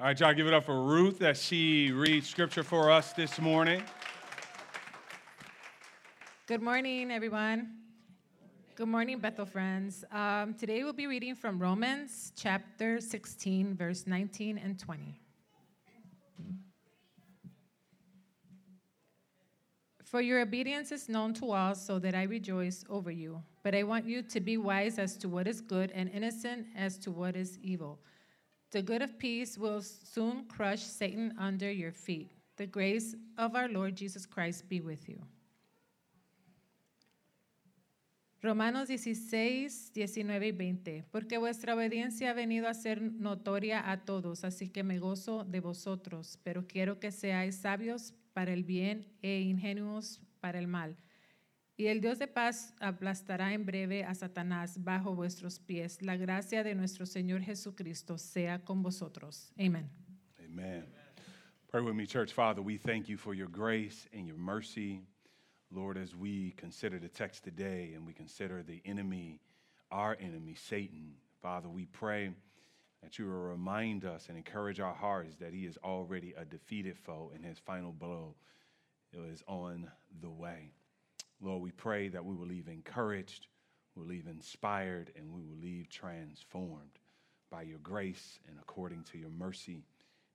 All right, y'all give it up for Ruth as she reads scripture for us this morning. Good morning, everyone. Good morning, Bethel friends. Um, today we'll be reading from Romans chapter 16, verse 19 and 20. For your obedience is known to all, so that I rejoice over you. But I want you to be wise as to what is good and innocent as to what is evil. The good of peace will soon crush Satan under your feet. The grace of our Lord Jesus Christ be with you. Romanos 16, 19 y 20. Porque vuestra obediencia ha venido a ser notoria a todos, así que me gozo de vosotros, pero quiero que seáis sabios para el bien e ingenuos para el mal. Y el Dios de paz aplastará en breve a Satanás bajo vuestros pies. La gracia de nuestro Señor Jesucristo sea con vosotros. Amen. Amen. Pray with me, church. Father, we thank you for your grace and your mercy. Lord, as we consider the text today and we consider the enemy, our enemy, Satan, Father, we pray that you will remind us and encourage our hearts that he is already a defeated foe and his final blow is on the way. Lord, we pray that we will leave encouraged, we'll leave inspired, and we will leave transformed by your grace and according to your mercy.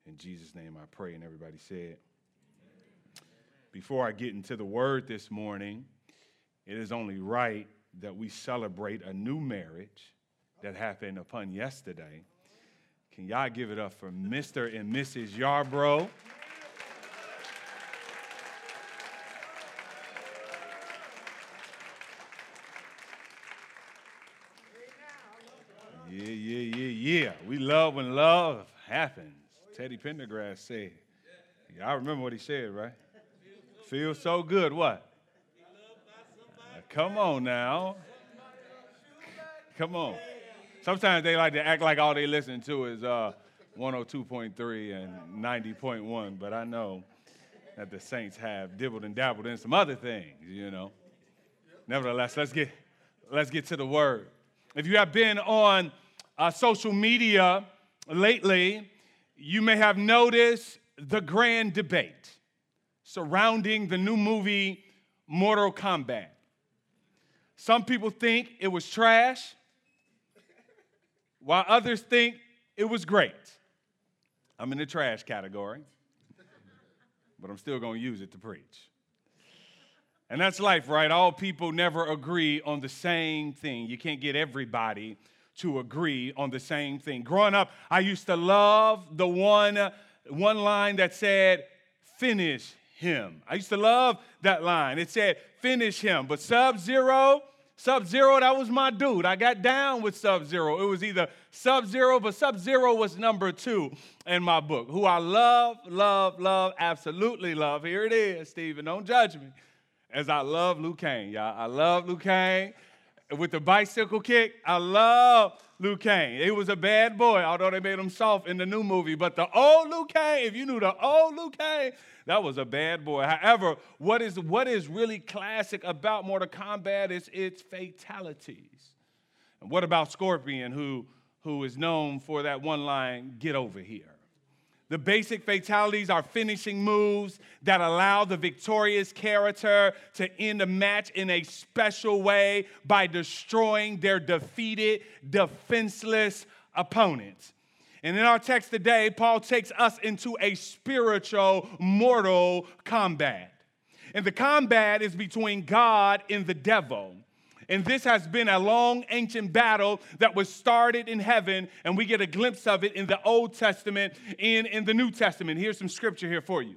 In Jesus' name I pray. And everybody said, Before I get into the word this morning, it is only right that we celebrate a new marriage that happened upon yesterday. Can y'all give it up for Mr. and Mrs. Yarbrough? Yeah, yeah, yeah, yeah. We love when love happens. Teddy Pendergrass said. Y'all remember what he said, right? Feels so good. What? Come on now. Come on. Sometimes they like to act like all they listen to is uh, 102.3 and 90.1, but I know that the Saints have dibbled and dabbled in some other things, you know. Nevertheless, let's get let's get to the word. If you have been on uh, social media lately, you may have noticed the grand debate surrounding the new movie Mortal Kombat. Some people think it was trash, while others think it was great. I'm in the trash category, but I'm still going to use it to preach. And that's life, right? All people never agree on the same thing. You can't get everybody to agree on the same thing. Growing up, I used to love the one, one line that said, finish him. I used to love that line. It said, finish him. But Sub Zero, Sub Zero, that was my dude. I got down with Sub Zero. It was either Sub Zero, but Sub Zero was number two in my book, who I love, love, love, absolutely love. Here it is, Stephen. Don't judge me as I love Liu Kang, y'all. I love Liu Kang. With the bicycle kick, I love Liu Kang. He was a bad boy, although they made him soft in the new movie. But the old Liu Kang, if you knew the old Liu Kang, that was a bad boy. However, what is, what is really classic about Mortal Kombat is its fatalities. And what about Scorpion, who, who is known for that one line, get over here? The basic fatalities are finishing moves that allow the victorious character to end a match in a special way by destroying their defeated, defenseless opponents. And in our text today, Paul takes us into a spiritual, mortal combat. And the combat is between God and the devil. And this has been a long, ancient battle that was started in heaven, and we get a glimpse of it in the Old Testament and in the New Testament. Here's some scripture here for you.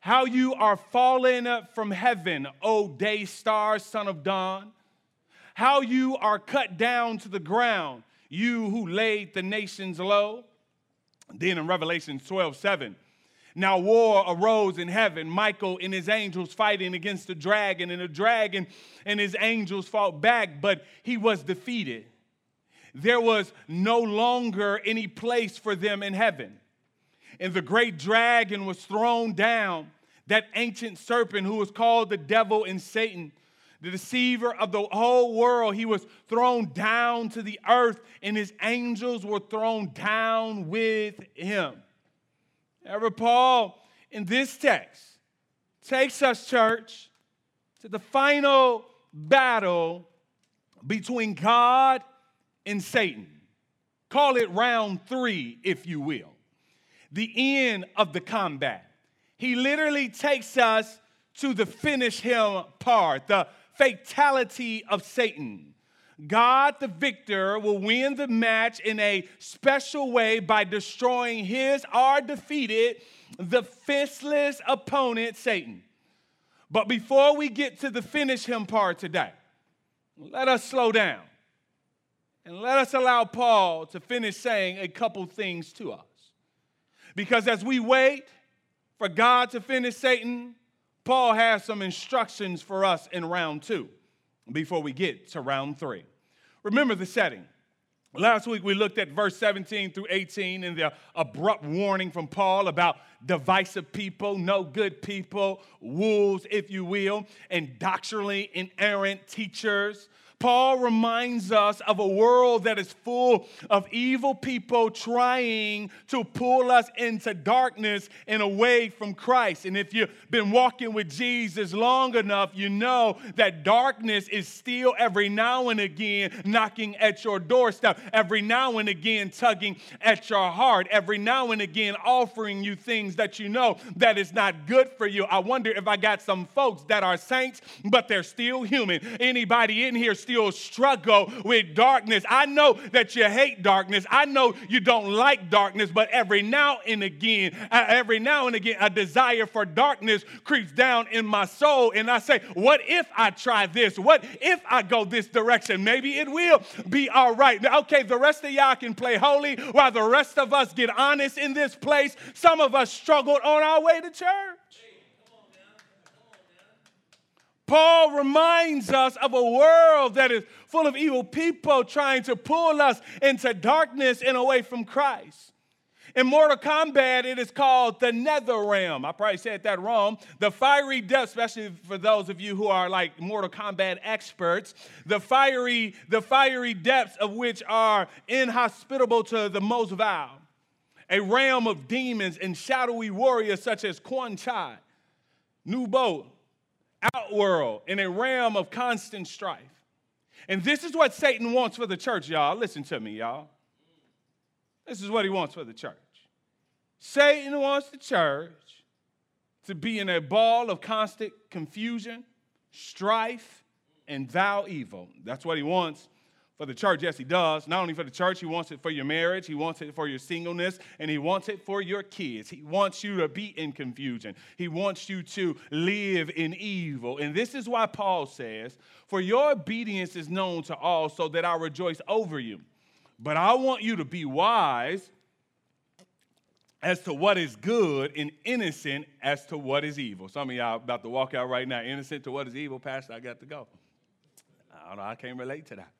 How you are fallen from heaven, O day star, son of dawn. How you are cut down to the ground, you who laid the nations low. Then in Revelation 12 7, now war arose in heaven, Michael and his angels fighting against the dragon, and the dragon and his angels fought back, but he was defeated. There was no longer any place for them in heaven. And the great dragon was thrown down, that ancient serpent who was called the devil and Satan, the deceiver of the whole world. He was thrown down to the earth, and his angels were thrown down with him. Ever Paul in this text takes us, church, to the final battle between God and Satan. Call it round three, if you will. The end of the combat. He literally takes us to the finish him part, the fatality of Satan. God, the victor, will win the match in a special way by destroying his, our defeated, the fistless opponent, Satan. But before we get to the finish him part today, let us slow down and let us allow Paul to finish saying a couple things to us. Because as we wait for God to finish Satan, Paul has some instructions for us in round two before we get to round three. Remember the setting. Last week we looked at verse 17 through 18 and the abrupt warning from Paul about divisive people, no good people, wolves, if you will, and doctrinally inerrant teachers. Paul reminds us of a world that is full of evil people trying to pull us into darkness and away from Christ. And if you've been walking with Jesus long enough, you know that darkness is still every now and again knocking at your doorstep, every now and again tugging at your heart, every now and again offering you things that you know that is not good for you. I wonder if I got some folks that are saints, but they're still human. Anybody in here still still struggle with darkness. I know that you hate darkness. I know you don't like darkness, but every now and again, uh, every now and again, a desire for darkness creeps down in my soul. And I say, What if I try this? What if I go this direction? Maybe it will be all right. Okay, the rest of y'all can play holy while the rest of us get honest in this place. Some of us struggled on our way to church. Paul reminds us of a world that is full of evil people trying to pull us into darkness and away from Christ. In Mortal Kombat, it is called the Nether Realm. I probably said that wrong. The fiery depths, especially for those of you who are like Mortal Kombat experts, the fiery, the fiery depths of which are inhospitable to the most vile. A realm of demons and shadowy warriors such as Quan Chi, Nubo, outworld in a realm of constant strife. And this is what Satan wants for the church, y'all. Listen to me, y'all. This is what he wants for the church. Satan wants the church to be in a ball of constant confusion, strife, and thou evil. That's what he wants for the church, yes, he does. Not only for the church, he wants it for your marriage, he wants it for your singleness, and he wants it for your kids. He wants you to be in confusion, he wants you to live in evil. And this is why Paul says, For your obedience is known to all, so that I rejoice over you. But I want you to be wise as to what is good and innocent as to what is evil. Some of y'all about to walk out right now, innocent to what is evil, Pastor, I got to go. I don't know, I can't relate to that.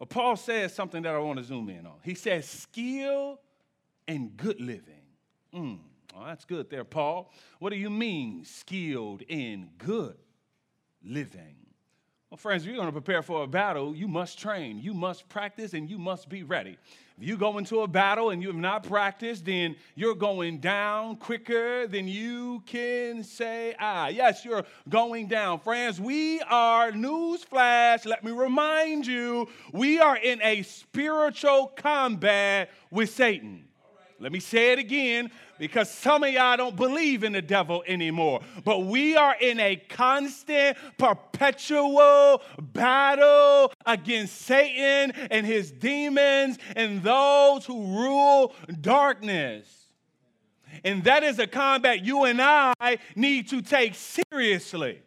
But Paul says something that I want to zoom in on. He says, skill and good living. Mm, well, that's good there, Paul. What do you mean, skilled in good living? Well, friends, if you're going to prepare for a battle, you must train, you must practice, and you must be ready. If you go into a battle and you have not practiced, then you're going down quicker than you can say ah. Yes, you're going down. Friends, we are, newsflash, let me remind you, we are in a spiritual combat with Satan. Let me say it again because some of y'all don't believe in the devil anymore. But we are in a constant, perpetual battle against Satan and his demons and those who rule darkness. And that is a combat you and I need to take seriously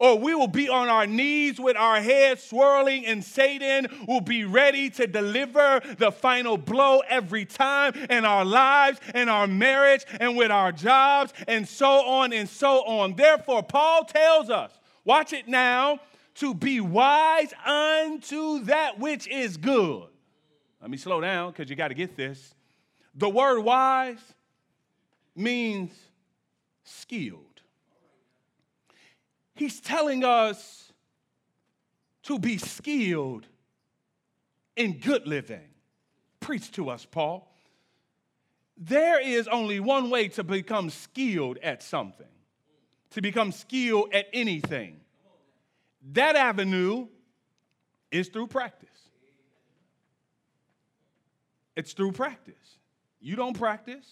or we will be on our knees with our heads swirling, and Satan will be ready to deliver the final blow every time in our lives, in our marriage, and with our jobs, and so on and so on. Therefore, Paul tells us, watch it now, to be wise unto that which is good. Let me slow down because you got to get this. The word wise means skilled. He's telling us to be skilled in good living. Preach to us, Paul. there is only one way to become skilled at something, to become skilled at anything. That avenue is through practice. It's through practice. You don't practice,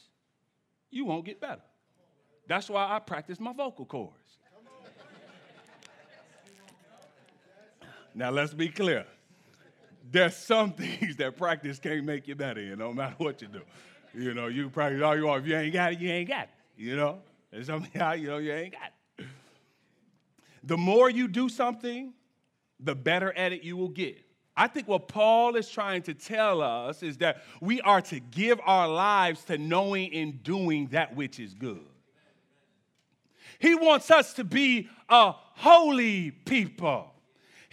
you won't get better. That's why I practice my vocal cords. Now, let's be clear. There's some things that practice can't make you better in, no matter what you do. You know, you practice all you want. If you ain't got it, you ain't got it. You know, there's something out, you know you ain't got it. The more you do something, the better at it you will get. I think what Paul is trying to tell us is that we are to give our lives to knowing and doing that which is good. He wants us to be a holy people.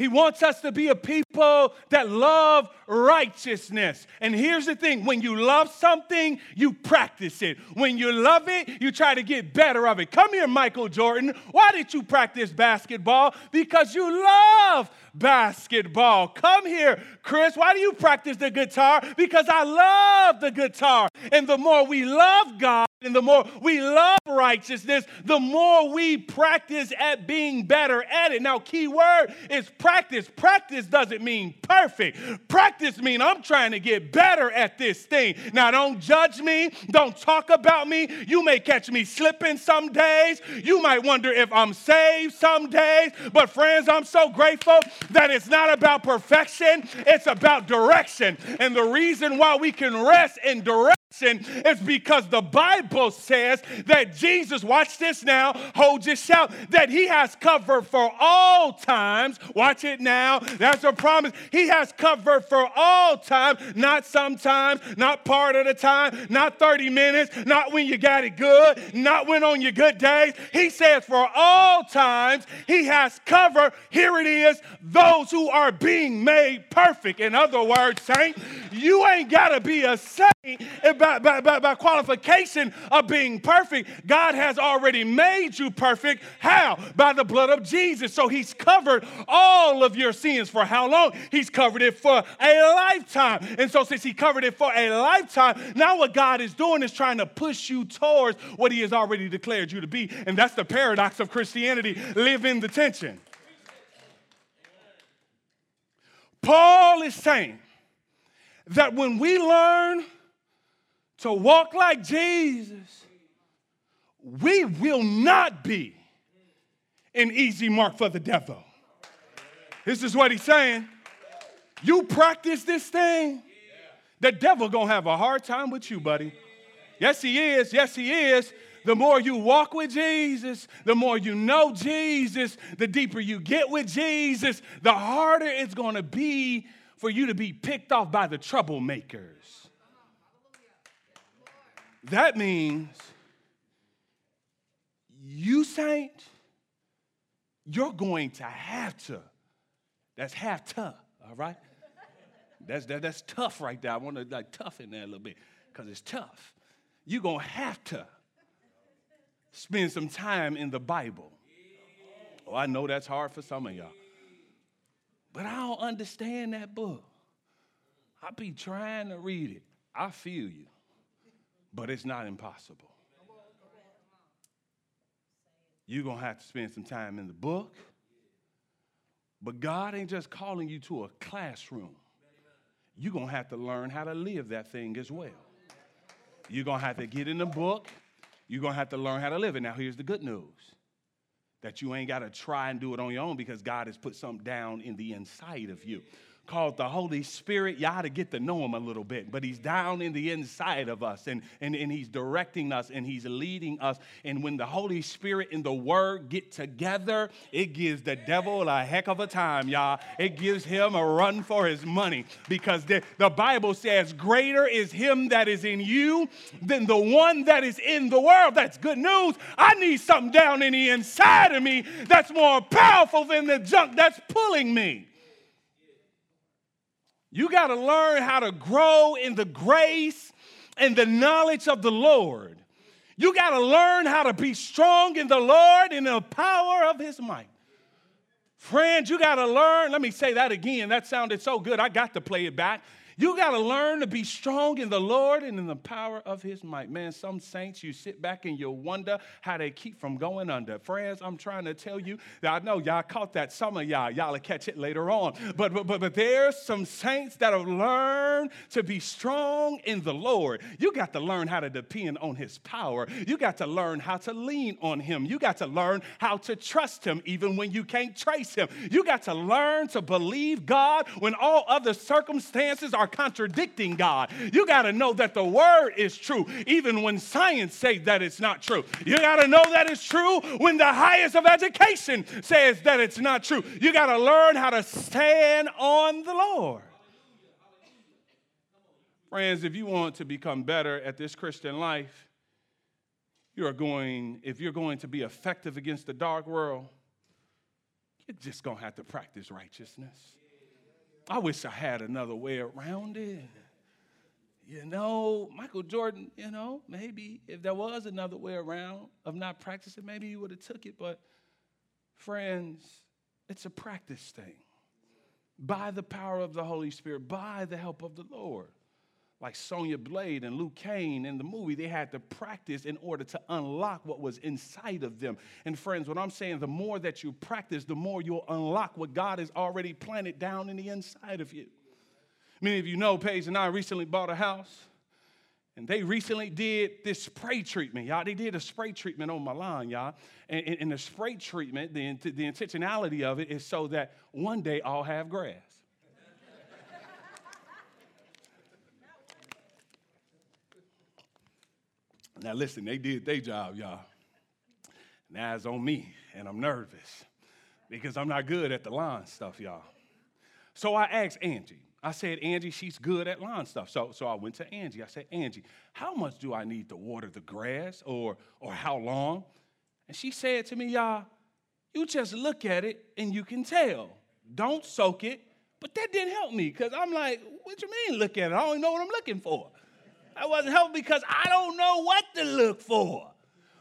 He wants us to be a people that love righteousness. And here's the thing when you love something, you practice it. When you love it, you try to get better of it. Come here, Michael Jordan. Why did you practice basketball? Because you love basketball. Come here, Chris. Why do you practice the guitar? Because I love the guitar. And the more we love God, and the more we love righteousness, the more we practice at being better at it. Now, key word is practice. Practice doesn't mean perfect. Practice means I'm trying to get better at this thing. Now, don't judge me. Don't talk about me. You may catch me slipping some days. You might wonder if I'm saved some days. But, friends, I'm so grateful that it's not about perfection, it's about direction. And the reason why we can rest in direction it's because the Bible says that Jesus, watch this now, hold your shout, that he has covered for all times. Watch it now. That's a promise. He has covered for all time, not sometimes, not part of the time, not 30 minutes, not when you got it good, not when on your good days. He says for all times, he has covered, here it is, those who are being made perfect. In other words, saint, you ain't got to be a saint by, by, by, by, qualification of being perfect. God has already made you perfect. How? By the blood of Jesus. So He's covered all of your sins for how long? He's covered it for a lifetime. And so, since He covered it for a lifetime, now what God is doing is trying to push you towards what He has already declared you to be. And that's the paradox of Christianity. Live in the tension. Paul is saying that when we learn to walk like Jesus, we will not be an easy mark for the devil. This is what he's saying. You practice this thing, the devil gonna have a hard time with you, buddy. Yes, he is. Yes, he is. The more you walk with Jesus, the more you know Jesus, the deeper you get with Jesus, the harder it's gonna be for you to be picked off by the troublemakers. That means you, saint, you're going to have to. That's half tough, all right? That's, that, that's tough right there. I want to like tough in there a little bit because it's tough. You're going to have to spend some time in the Bible. Oh, I know that's hard for some of y'all. But I don't understand that book. I be trying to read it. I feel you but it's not impossible. You're going to have to spend some time in the book. But God ain't just calling you to a classroom. You're going to have to learn how to live that thing as well. You're going to have to get in the book. You're going to have to learn how to live it. Now, here's the good news that you ain't got to try and do it on your own because God has put something down in the inside of you called the Holy Spirit. You ought to get to know him a little bit, but he's down in the inside of us and, and, and he's directing us and he's leading us. And when the Holy Spirit and the Word get together, it gives the devil a heck of a time, y'all. It gives him a run for his money because the, the Bible says, Greater is him that is in you than the one that is in the world. That's good news. I need something down in the inside of me that's more powerful than the junk that's pulling me. You got to learn how to grow in the grace and the knowledge of the Lord. You got to learn how to be strong in the Lord in the power of his might. Friends, you got to learn. Let me say that again. That sounded so good. I got to play it back. You got to learn to be strong in the Lord and in the power of his might. Man, some saints, you sit back and you wonder how they keep from going under. Friends, I'm trying to tell you I know y'all caught that. Some of y'all, y'all will catch it later on. But, but, but, but there's some saints that have learned to be strong in the Lord. You got to learn how to depend on his power. You got to learn how to lean on him. You got to learn how to trust him even when you can't trace him. You got to learn to believe God when all other circumstances are contradicting God. You got to know that the word is true, even when science says that it's not true. You got to know that it's true when the highest of education says that it's not true. You got to learn how to stand on the Lord. Friends, if you want to become better at this Christian life, you are going, if you're going to be effective against the dark world, you're just going to have to practice righteousness. I wish I had another way around it. You know, Michael Jordan, you know, maybe if there was another way around of not practicing, maybe he would have took it. But friends, it's a practice thing. By the power of the Holy Spirit, by the help of the Lord like Sonya Blade and Liu Kang in the movie, they had to practice in order to unlock what was inside of them. And friends, what I'm saying, the more that you practice, the more you'll unlock what God has already planted down in the inside of you. Many of you know Paige and I recently bought a house. And they recently did this spray treatment, y'all. They did a spray treatment on my lawn, y'all. And, and, and the spray treatment, the, the intentionality of it is so that one day I'll have grass. Now, listen, they did their job, y'all. Now it's on me, and I'm nervous because I'm not good at the lawn stuff, y'all. So I asked Angie. I said, Angie, she's good at lawn stuff. So, so I went to Angie. I said, Angie, how much do I need to water the grass or, or how long? And she said to me, y'all, you just look at it and you can tell. Don't soak it. But that didn't help me because I'm like, what you mean look at it? I don't even know what I'm looking for. I wasn't helping because I don't know what to look for.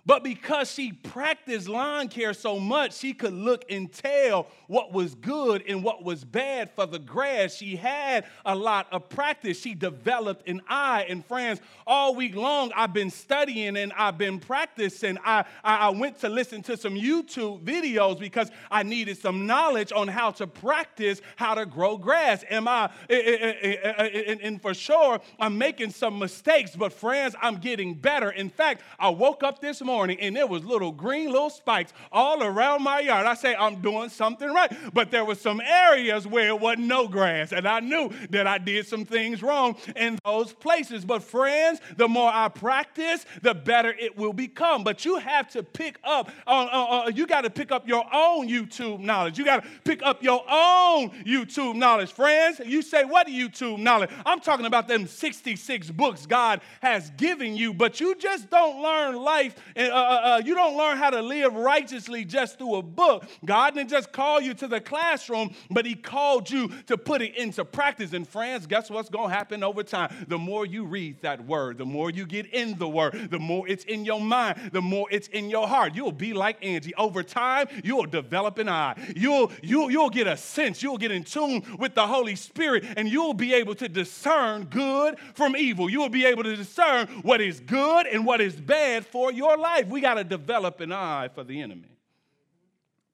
But because she practiced lawn care so much, she could look and tell what was good and what was bad for the grass. She had a lot of practice. She developed an eye. And friends, all week long, I've been studying and I've been practicing. I, I went to listen to some YouTube videos because I needed some knowledge on how to practice how to grow grass. Am I, eh, eh, eh, and for sure, I'm making some mistakes, but friends, I'm getting better. In fact, I woke up this morning morning and there was little green little spikes all around my yard. I say I'm doing something right, but there were some areas where it wasn't no grass, and I knew that I did some things wrong in those places. But friends, the more I practice, the better it will become. But you have to pick up. Uh, uh, uh, you got to pick up your own YouTube knowledge. You got to pick up your own YouTube knowledge, friends. You say what YouTube knowledge? I'm talking about them 66 books God has given you, but you just don't learn life and, uh, uh, uh, you don't learn how to live righteously just through a book. God didn't just call you to the classroom, but He called you to put it into practice. And friends, guess what's going to happen over time? The more you read that word, the more you get in the word, the more it's in your mind, the more it's in your heart. You'll be like Angie. Over time, you'll develop an eye. You'll, you'll, you'll get a sense. You'll get in tune with the Holy Spirit, and you'll be able to discern good from evil. You'll be able to discern what is good and what is bad for your life life, we got to develop an eye for the enemy.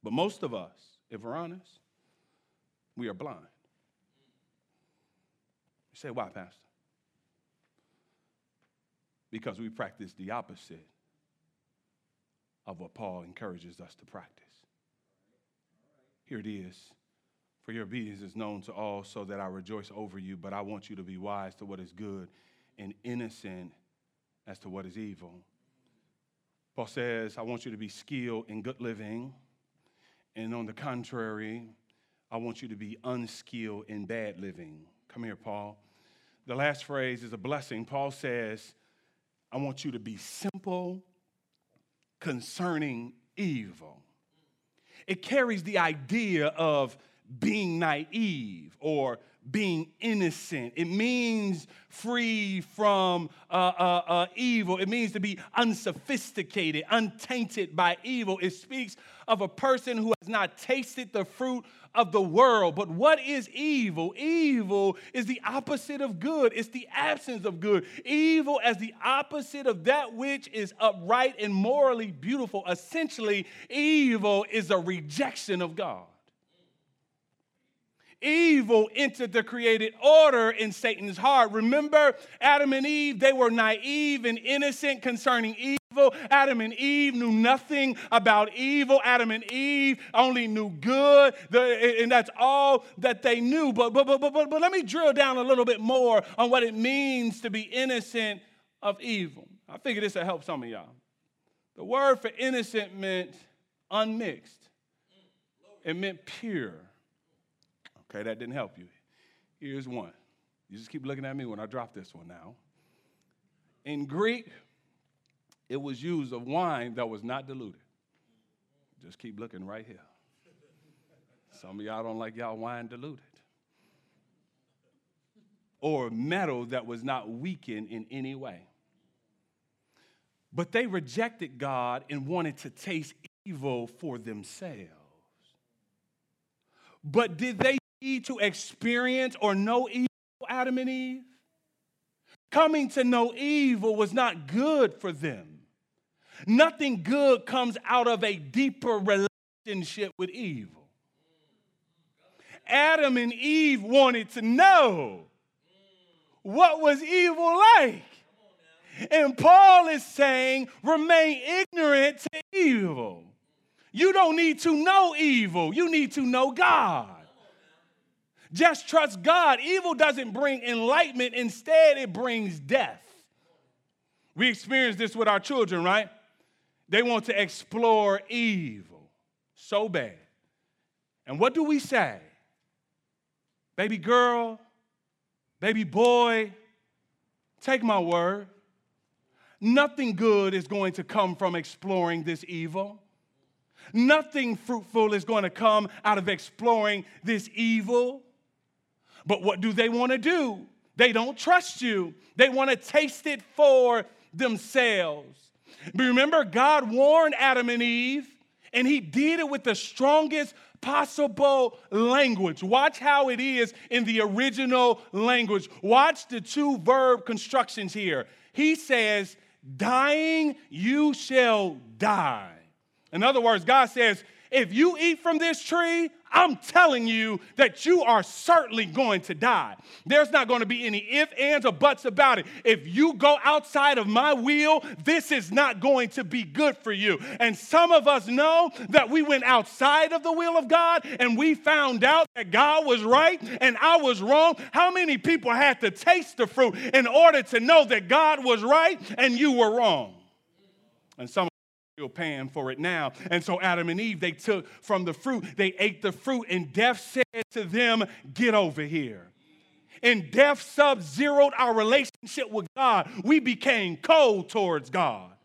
But most of us, if we're honest, we are blind. You say, why, Pastor? Because we practice the opposite of what Paul encourages us to practice. Here it is. For your obedience is known to all, so that I rejoice over you, but I want you to be wise to what is good and innocent as to what is evil. Paul says, I want you to be skilled in good living. And on the contrary, I want you to be unskilled in bad living. Come here, Paul. The last phrase is a blessing. Paul says, I want you to be simple concerning evil. It carries the idea of being naive or being innocent. It means free from uh, uh, uh, evil. It means to be unsophisticated, untainted by evil. It speaks of a person who has not tasted the fruit of the world. But what is evil? Evil is the opposite of good, it's the absence of good. Evil as the opposite of that which is upright and morally beautiful. Essentially, evil is a rejection of God evil entered the created order in Satan's heart. Remember, Adam and Eve, they were naive and innocent concerning evil. Adam and Eve knew nothing about evil. Adam and Eve only knew good, and that's all that they knew. But, but, but, but, but let me drill down a little bit more on what it means to be innocent of evil. I figure this will help some of y'all. The word for innocent meant unmixed, it meant pure Okay, that didn't help you. Here's one. You just keep looking at me when I drop this one now. In Greek, it was used of wine that was not diluted. Just keep looking right here. Some of y'all don't like y'all wine diluted. Or metal that was not weakened in any way. But they rejected God and wanted to taste evil for themselves. But did they to experience or know evil, Adam and Eve? Coming to know evil was not good for them. Nothing good comes out of a deeper relationship with evil. Adam and Eve wanted to know what was evil like. And Paul is saying, remain ignorant to evil. You don't need to know evil, you need to know God. Just trust God. Evil doesn't bring enlightenment, instead, it brings death. We experience this with our children, right? They want to explore evil so bad. And what do we say? Baby girl, baby boy, take my word. Nothing good is going to come from exploring this evil. Nothing fruitful is going to come out of exploring this evil. But what do they want to do? They don't trust you. They want to taste it for themselves. Remember, God warned Adam and Eve, and he did it with the strongest possible language. Watch how it is in the original language. Watch the two verb constructions here. He says, Dying, you shall die. In other words, God says, if you eat from this tree, I'm telling you that you are certainly going to die. There's not going to be any ifs, ands, or buts about it. If you go outside of my will, this is not going to be good for you. And some of us know that we went outside of the will of God and we found out that God was right and I was wrong. How many people had to taste the fruit in order to know that God was right and you were wrong? And some still paying for it now. And so Adam and Eve, they took from the fruit, they ate the fruit, and death said to them, Get over here. And death sub zeroed our relationship with God. We became cold towards God.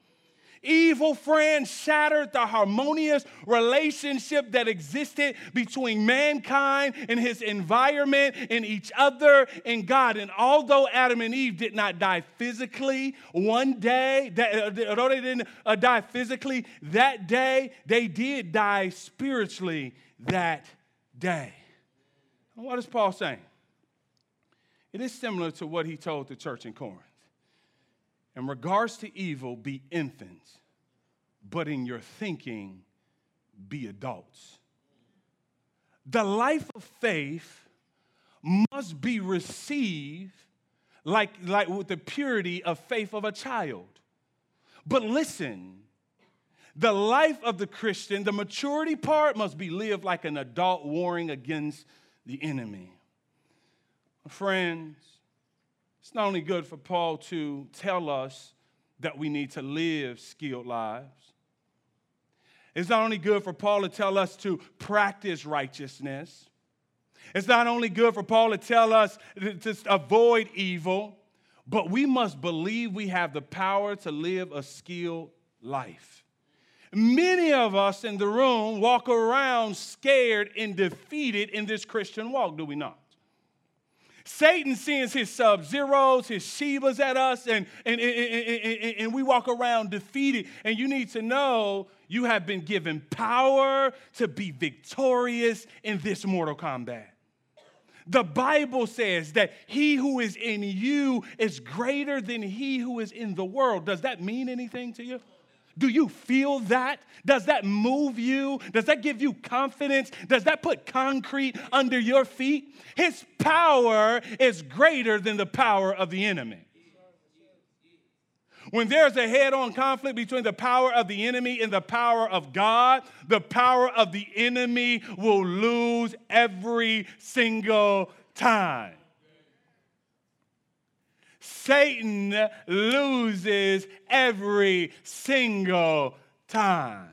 Evil friend shattered the harmonious relationship that existed between mankind and his environment and each other and God. And although Adam and Eve did not die physically one day, uh, although they didn't uh, die physically that day, they did die spiritually that day. And what is Paul saying? It is similar to what he told the church in Corinth. In regards to evil, be infants, but in your thinking, be adults. The life of faith must be received like, like with the purity of faith of a child. But listen, the life of the Christian, the maturity part must be lived like an adult warring against the enemy. Friends, it's not only good for Paul to tell us that we need to live skilled lives, it's not only good for Paul to tell us to practice righteousness. It's not only good for Paul to tell us to avoid evil, but we must believe we have the power to live a skilled life. Many of us in the room walk around scared and defeated in this Christian walk, do we not? Satan sends his sub zeros, his Sheevas at us, and, and, and, and, and we walk around defeated. And you need to know you have been given power to be victorious in this mortal combat. The Bible says that he who is in you is greater than he who is in the world. Does that mean anything to you? Do you feel that? Does that move you? Does that give you confidence? Does that put concrete under your feet? His power is greater than the power of the enemy. When there's a head on conflict between the power of the enemy and the power of God, the power of the enemy will lose every single time. Satan loses every single time.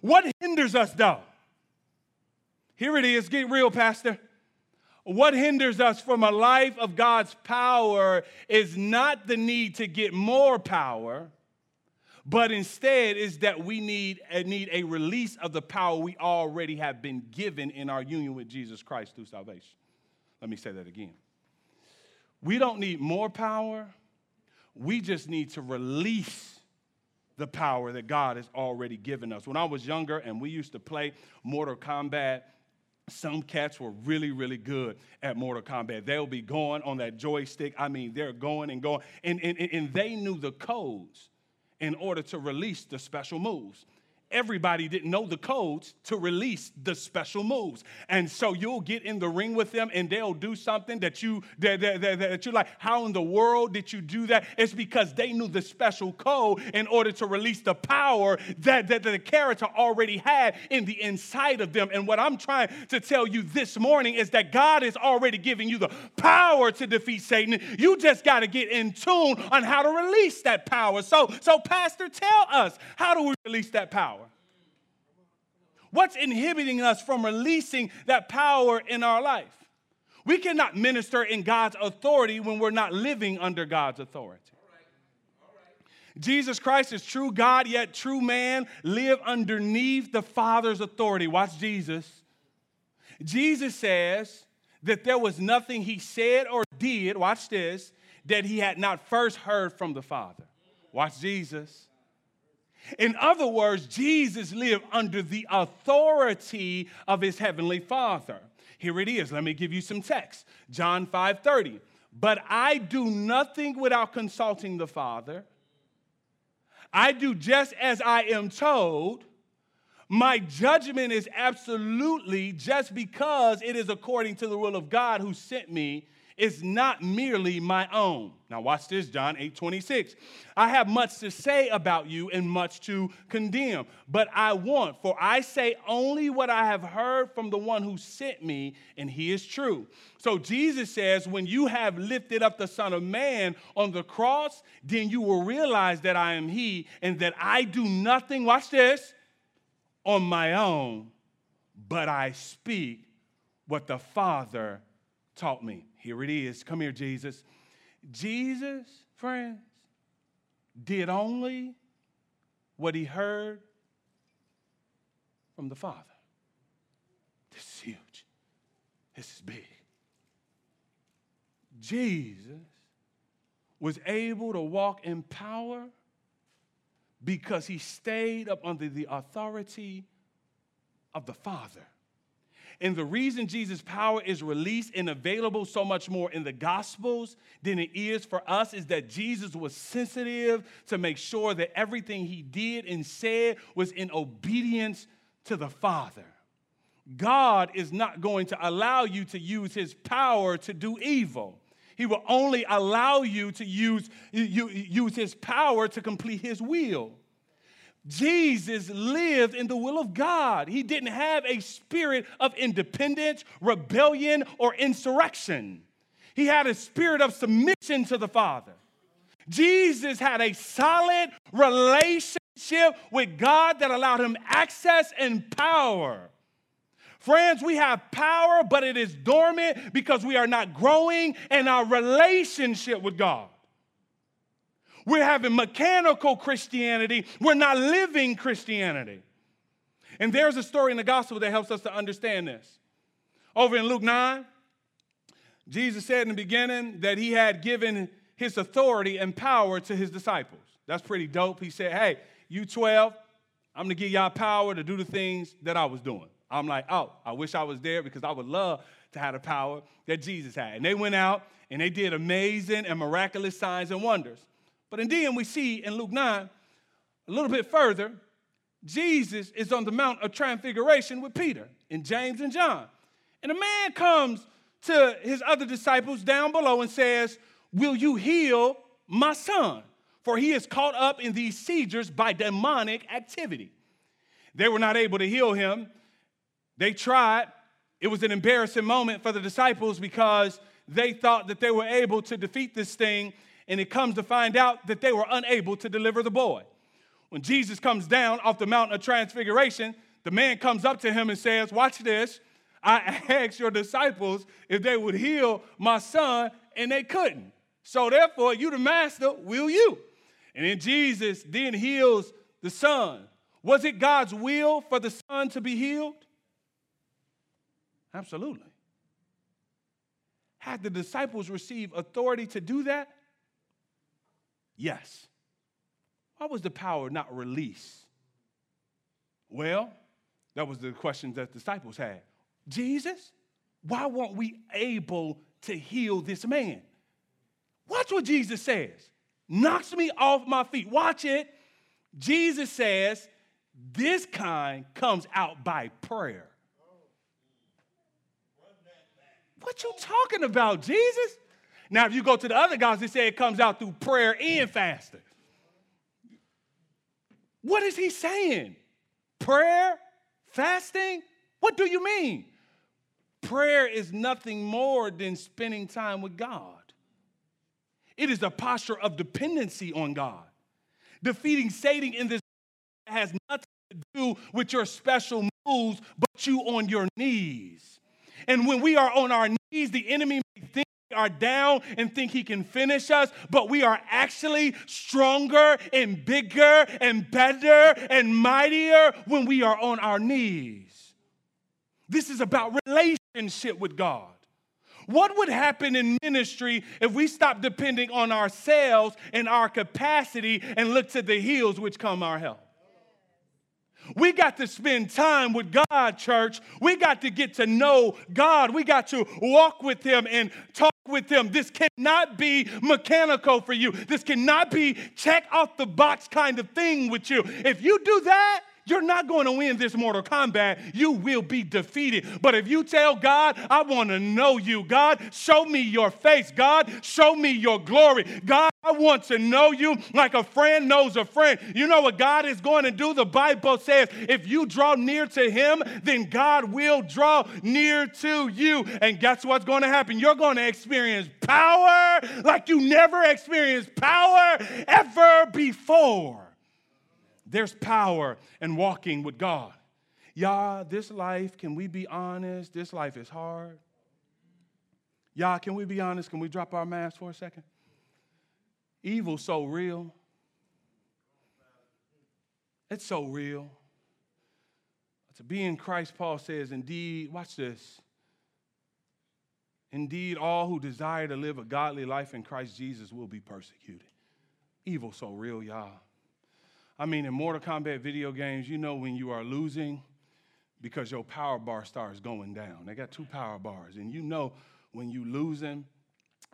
What hinders us, though? Here it is. Get real, Pastor. What hinders us from a life of God's power is not the need to get more power, but instead is that we need, uh, need a release of the power we already have been given in our union with Jesus Christ through salvation. Let me say that again. We don't need more power. We just need to release the power that God has already given us. When I was younger and we used to play Mortal Kombat, some cats were really, really good at Mortal Kombat. They'll be going on that joystick. I mean, they're going and going. And, and, and they knew the codes in order to release the special moves everybody didn't know the codes to release the special moves. And so you'll get in the ring with them and they'll do something that you that, that, that, that, you're like, how in the world did you do that? It's because they knew the special code in order to release the power that, that, that the character already had in the inside of them. And what I'm trying to tell you this morning is that God is already giving you the power to defeat Satan. You just got to get in tune on how to release that power. So, so Pastor, tell us, how do we release that power? What's inhibiting us from releasing that power in our life? We cannot minister in God's authority when we're not living under God's authority. Jesus Christ is true God, yet true man, live underneath the Father's authority. Watch Jesus. Jesus says that there was nothing he said or did, watch this, that he had not first heard from the Father. Watch Jesus. In other words, Jesus lived under the authority of his heavenly Father. Here it is. Let me give you some text. John 5:30. But I do nothing without consulting the Father. I do just as I am told. My judgment is absolutely just because it is according to the will of God who sent me is not merely my own. Now, watch this, John 8 26. I have much to say about you and much to condemn, but I want, for I say only what I have heard from the one who sent me, and he is true. So Jesus says, when you have lifted up the Son of Man on the cross, then you will realize that I am he and that I do nothing, watch this, on my own, but I speak what the Father taught me. Here it is. Come here, Jesus. Jesus, friends, did only what he heard from the Father. This is huge. This is big. Jesus was able to walk in power because he stayed up under the authority of the Father. And the reason Jesus' power is released and available so much more in the Gospels than it is for us is that Jesus was sensitive to make sure that everything he did and said was in obedience to the Father. God is not going to allow you to use his power to do evil. He will only allow you to use, use his power to complete his will. Jesus lived in the will of God. He didn't have a spirit of independence, rebellion, or insurrection. He had a spirit of submission to the Father. Jesus had a solid relationship with God that allowed him access and power. Friends, we have power, but it is dormant because we are not growing in our relationship with God. We're having mechanical Christianity. We're not living Christianity. And there's a story in the gospel that helps us to understand this. Over in Luke 9, Jesus said in the beginning that he had given his authority and power to his disciples. That's pretty dope. He said, Hey, you 12, I'm gonna give y'all power to do the things that I was doing. I'm like, Oh, I wish I was there because I would love to have the power that Jesus had. And they went out and they did amazing and miraculous signs and wonders. But then we see in Luke 9, a little bit further, Jesus is on the Mount of Transfiguration with Peter and James and John. And a man comes to his other disciples down below and says, Will you heal my son? For he is caught up in these seizures by demonic activity. They were not able to heal him. They tried. It was an embarrassing moment for the disciples because they thought that they were able to defeat this thing, and it comes to find out that they were unable to deliver the boy. When Jesus comes down off the mountain of transfiguration, the man comes up to him and says, Watch this. I asked your disciples if they would heal my son, and they couldn't. So therefore, you the master, will you? And then Jesus then heals the son. Was it God's will for the son to be healed? Absolutely. Had the disciples received authority to do that? Yes. Why was the power not released? Well, that was the question that disciples had. Jesus, why weren't we able to heal this man? Watch what Jesus says. Knocks me off my feet. Watch it. Jesus says, this kind comes out by prayer. What you talking about, Jesus? Now, if you go to the other guys, they say it comes out through prayer and fasting. What is he saying? Prayer, fasting? What do you mean? Prayer is nothing more than spending time with God. It is a posture of dependency on God. Defeating Satan in this has nothing to do with your special moves, but you on your knees. And when we are on our knees, the enemy may think are down and think he can finish us, but we are actually stronger and bigger and better and mightier when we are on our knees. This is about relationship with God. What would happen in ministry if we stopped depending on ourselves and our capacity and looked to the hills which come our help? We got to spend time with God, church. We got to get to know God. We got to walk with Him and talk with Him. This cannot be mechanical for you. This cannot be check off the box kind of thing with you. If you do that, you're not going to win this Mortal Kombat. You will be defeated. But if you tell God, I want to know you, God, show me your face. God, show me your glory. God, I want to know you like a friend knows a friend. You know what God is going to do? The Bible says if you draw near to Him, then God will draw near to you. And guess what's going to happen? You're going to experience power like you never experienced power ever before. There's power in walking with God. Y'all, this life, can we be honest? This life is hard. Y'all, can we be honest? Can we drop our masks for a second? Evil so real. It's so real. To be in Christ, Paul says, indeed, watch this. Indeed, all who desire to live a godly life in Christ Jesus will be persecuted. Evil so real, y'all. I mean, in Mortal Kombat video games, you know when you are losing because your power bar starts going down. They got two power bars, and you know when you're losing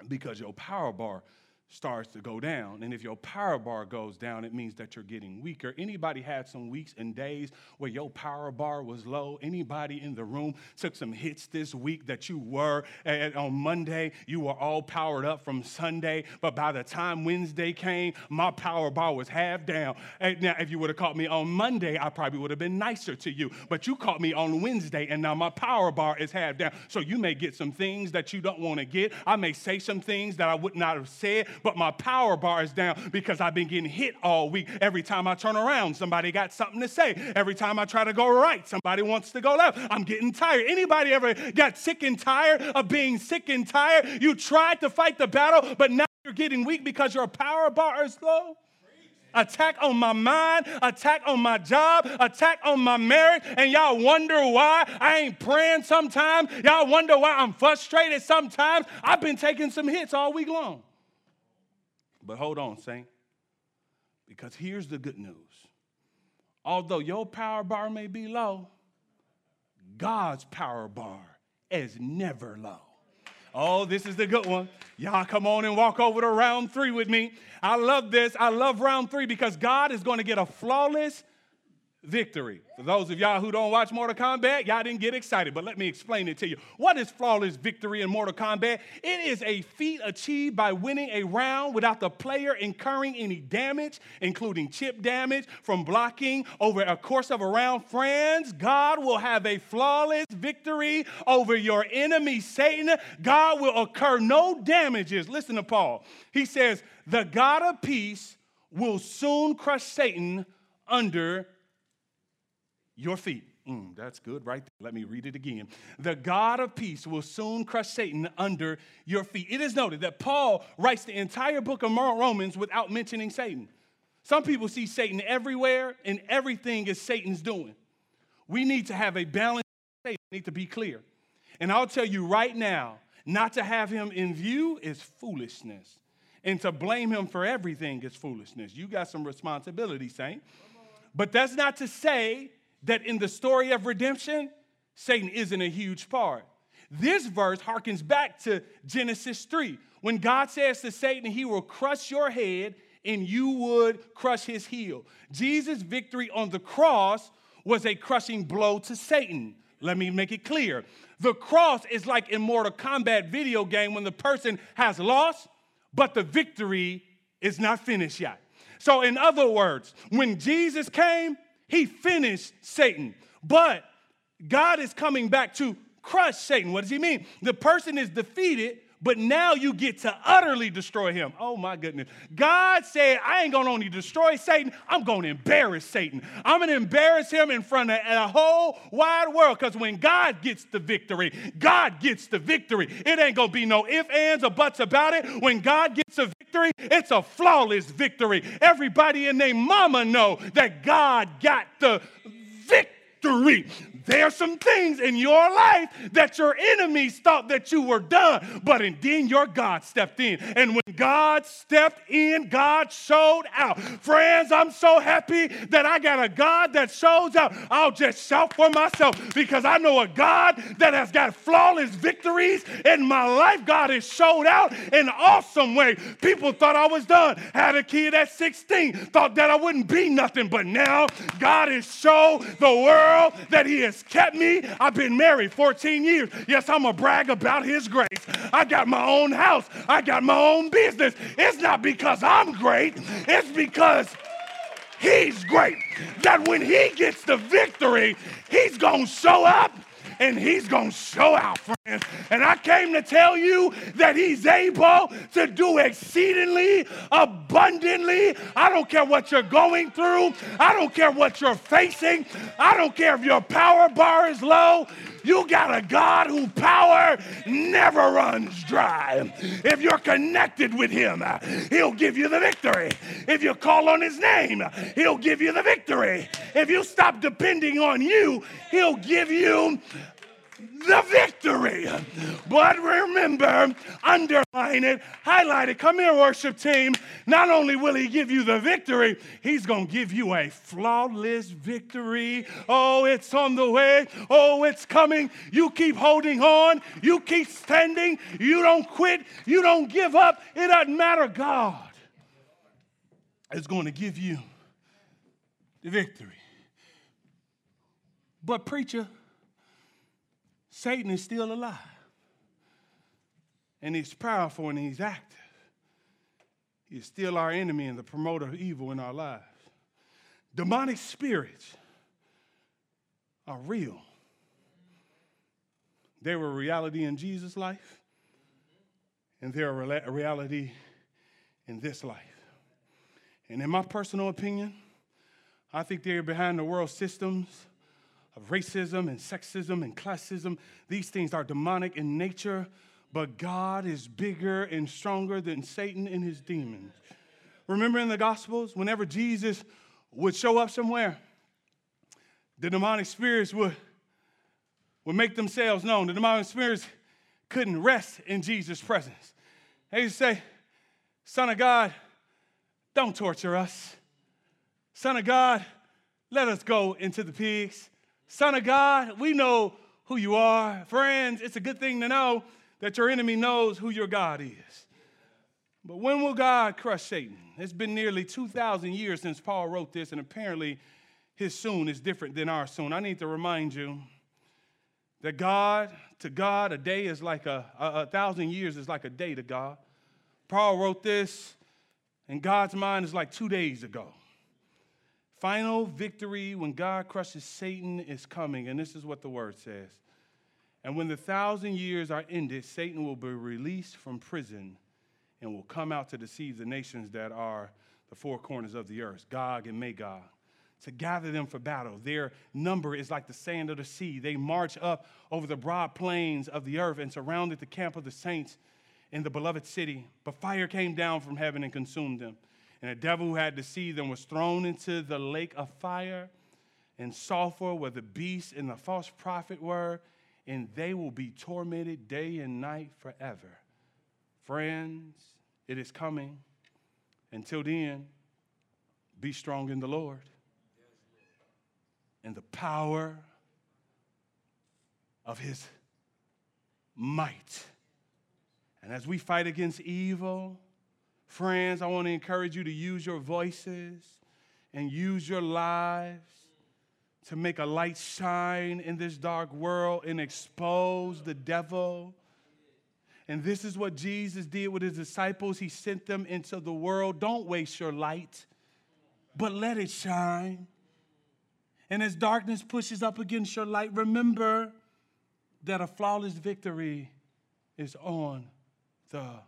because your power bar starts to go down. And if your power bar goes down, it means that you're getting weaker. Anybody had some weeks and days where your power bar was low? Anybody in the room took some hits this week that you were on Monday, you were all powered up from Sunday, but by the time Wednesday came, my power bar was half down. And now, if you would have caught me on Monday, I probably would have been nicer to you. But you caught me on Wednesday, and now my power bar is half down. So you may get some things that you don't want to get. I may say some things that I would not have said but my power bar is down because I've been getting hit all week. Every time I turn around, somebody got something to say. Every time I try to go right, somebody wants to go left. I'm getting tired. Anybody ever got sick and tired of being sick and tired? You tried to fight the battle, but now you're getting weak because your power bar is low? Attack on my mind, attack on my job, attack on my marriage, and y'all wonder why I ain't praying sometimes. Y'all wonder why I'm frustrated sometimes. I've been taking some hits all week long. But hold on, Saint, because here's the good news. Although your power bar may be low, God's power bar is never low. Oh, this is the good one. Y'all come on and walk over to round three with me. I love this. I love round three because God is going to get a flawless victory. For those of y'all who don't watch Mortal Kombat, y'all didn't get excited, but let me explain it to you. What is flawless victory in Mortal Kombat? It is a feat achieved by winning a round without the player incurring any damage, including chip damage from blocking over a course of a round. Friends, God will have a flawless victory over your enemy, Satan. God will occur no damages. Listen to Paul. He says, The God of peace will soon crush Satan under your feet. Mm, that's good, right? There. Let me read it again. The God of peace will soon crush Satan under your feet. It is noted that Paul writes the entire book of Romans without mentioning Satan. Some people see Satan everywhere, and everything is Satan's doing. We need to have a balance. We need to be clear. And I'll tell you right now, not to have him in view is foolishness. And to blame him for everything is foolishness. You got some responsibility, Saint. But that's not to say that in the story of redemption, Satan isn't a huge part. This verse harkens back to Genesis 3 when God says to Satan, He will crush your head and you would crush his heel. Jesus' victory on the cross was a crushing blow to Satan. Let me make it clear. The cross is like in Mortal Kombat video game when the person has lost, but the victory is not finished yet. So, in other words, when Jesus came, he finished Satan. But God is coming back to crush Satan. What does he mean? The person is defeated, but now you get to utterly destroy him. Oh my goodness. God said, I ain't gonna only destroy Satan, I'm gonna embarrass Satan. I'm gonna embarrass him in front of a whole wide world because when God gets the victory, God gets the victory. It ain't gonna be no ifs, ands, or buts about it. When God gets a victory, it's a flawless victory. Everybody in their mama know that God got the victory. There's some things in your life that your enemies thought that you were done, but then your God stepped in. And when God stepped in, God showed out. Friends, I'm so happy that I got a God that shows out. I'll just shout for myself because I know a God that has got flawless victories in my life. God has showed out in awesome way. People thought I was done. Had a kid at 16, thought that I wouldn't be nothing, but now God has showed the world that He has kept me. I've been married 14 years. Yes, I'm a brag about His grace. I got my own house. I got my own business. It's not because I'm great. It's because He's great. That when He gets the victory, He's gonna show up and he's going to show out, friends. And I came to tell you that he's able to do exceedingly abundantly. I don't care what you're going through, I don't care what you're facing, I don't care if your power bar is low. You got a God who power never runs dry. If you're connected with him, he'll give you the victory. If you call on his name, he'll give you the victory. If you stop depending on you, he'll give you the victory. But remember, underline it, highlight it. Come here, worship team. Not only will he give you the victory, he's going to give you a flawless victory. Oh, it's on the way. Oh, it's coming. You keep holding on. You keep standing. You don't quit. You don't give up. It doesn't matter. God is going to give you the victory. But, preacher, Satan is still alive. And he's powerful and he's active. He's still our enemy and the promoter of evil in our lives. Demonic spirits are real. They were a reality in Jesus' life, and they're a reality in this life. And in my personal opinion, I think they're behind the world systems of racism and sexism and classism. These things are demonic in nature, but God is bigger and stronger than Satan and his demons. Remember in the Gospels, whenever Jesus would show up somewhere, the demonic spirits would, would make themselves known. The demonic spirits couldn't rest in Jesus' presence. They used to say, Son of God, don't torture us. Son of God, let us go into the pigs. Son of God, we know who you are. Friends, it's a good thing to know that your enemy knows who your God is. But when will God crush Satan? It's been nearly 2,000 years since Paul wrote this, and apparently his soon is different than our soon. I need to remind you that God, to God, a day is like a, a, a thousand years is like a day to God. Paul wrote this, and God's mind is like two days ago. Final victory when God crushes Satan is coming, and this is what the word says. And when the thousand years are ended, Satan will be released from prison and will come out to deceive the nations that are the four corners of the earth, Gog and Magog, to gather them for battle. Their number is like the sand of the sea. They march up over the broad plains of the earth and surrounded the camp of the saints in the beloved city. But fire came down from heaven and consumed them. And the devil who had deceived them was thrown into the lake of fire and sulfur where the beast and the false prophet were, and they will be tormented day and night forever. Friends, it is coming. Until then, be strong in the Lord and the power of his might. And as we fight against evil, friends, I want to encourage you to use your voices and use your lives to make a light shine in this dark world and expose the devil. And this is what Jesus did with his disciples. He sent them into the world. Don't waste your light, but let it shine. And as darkness pushes up against your light, remember that a flawless victory is on the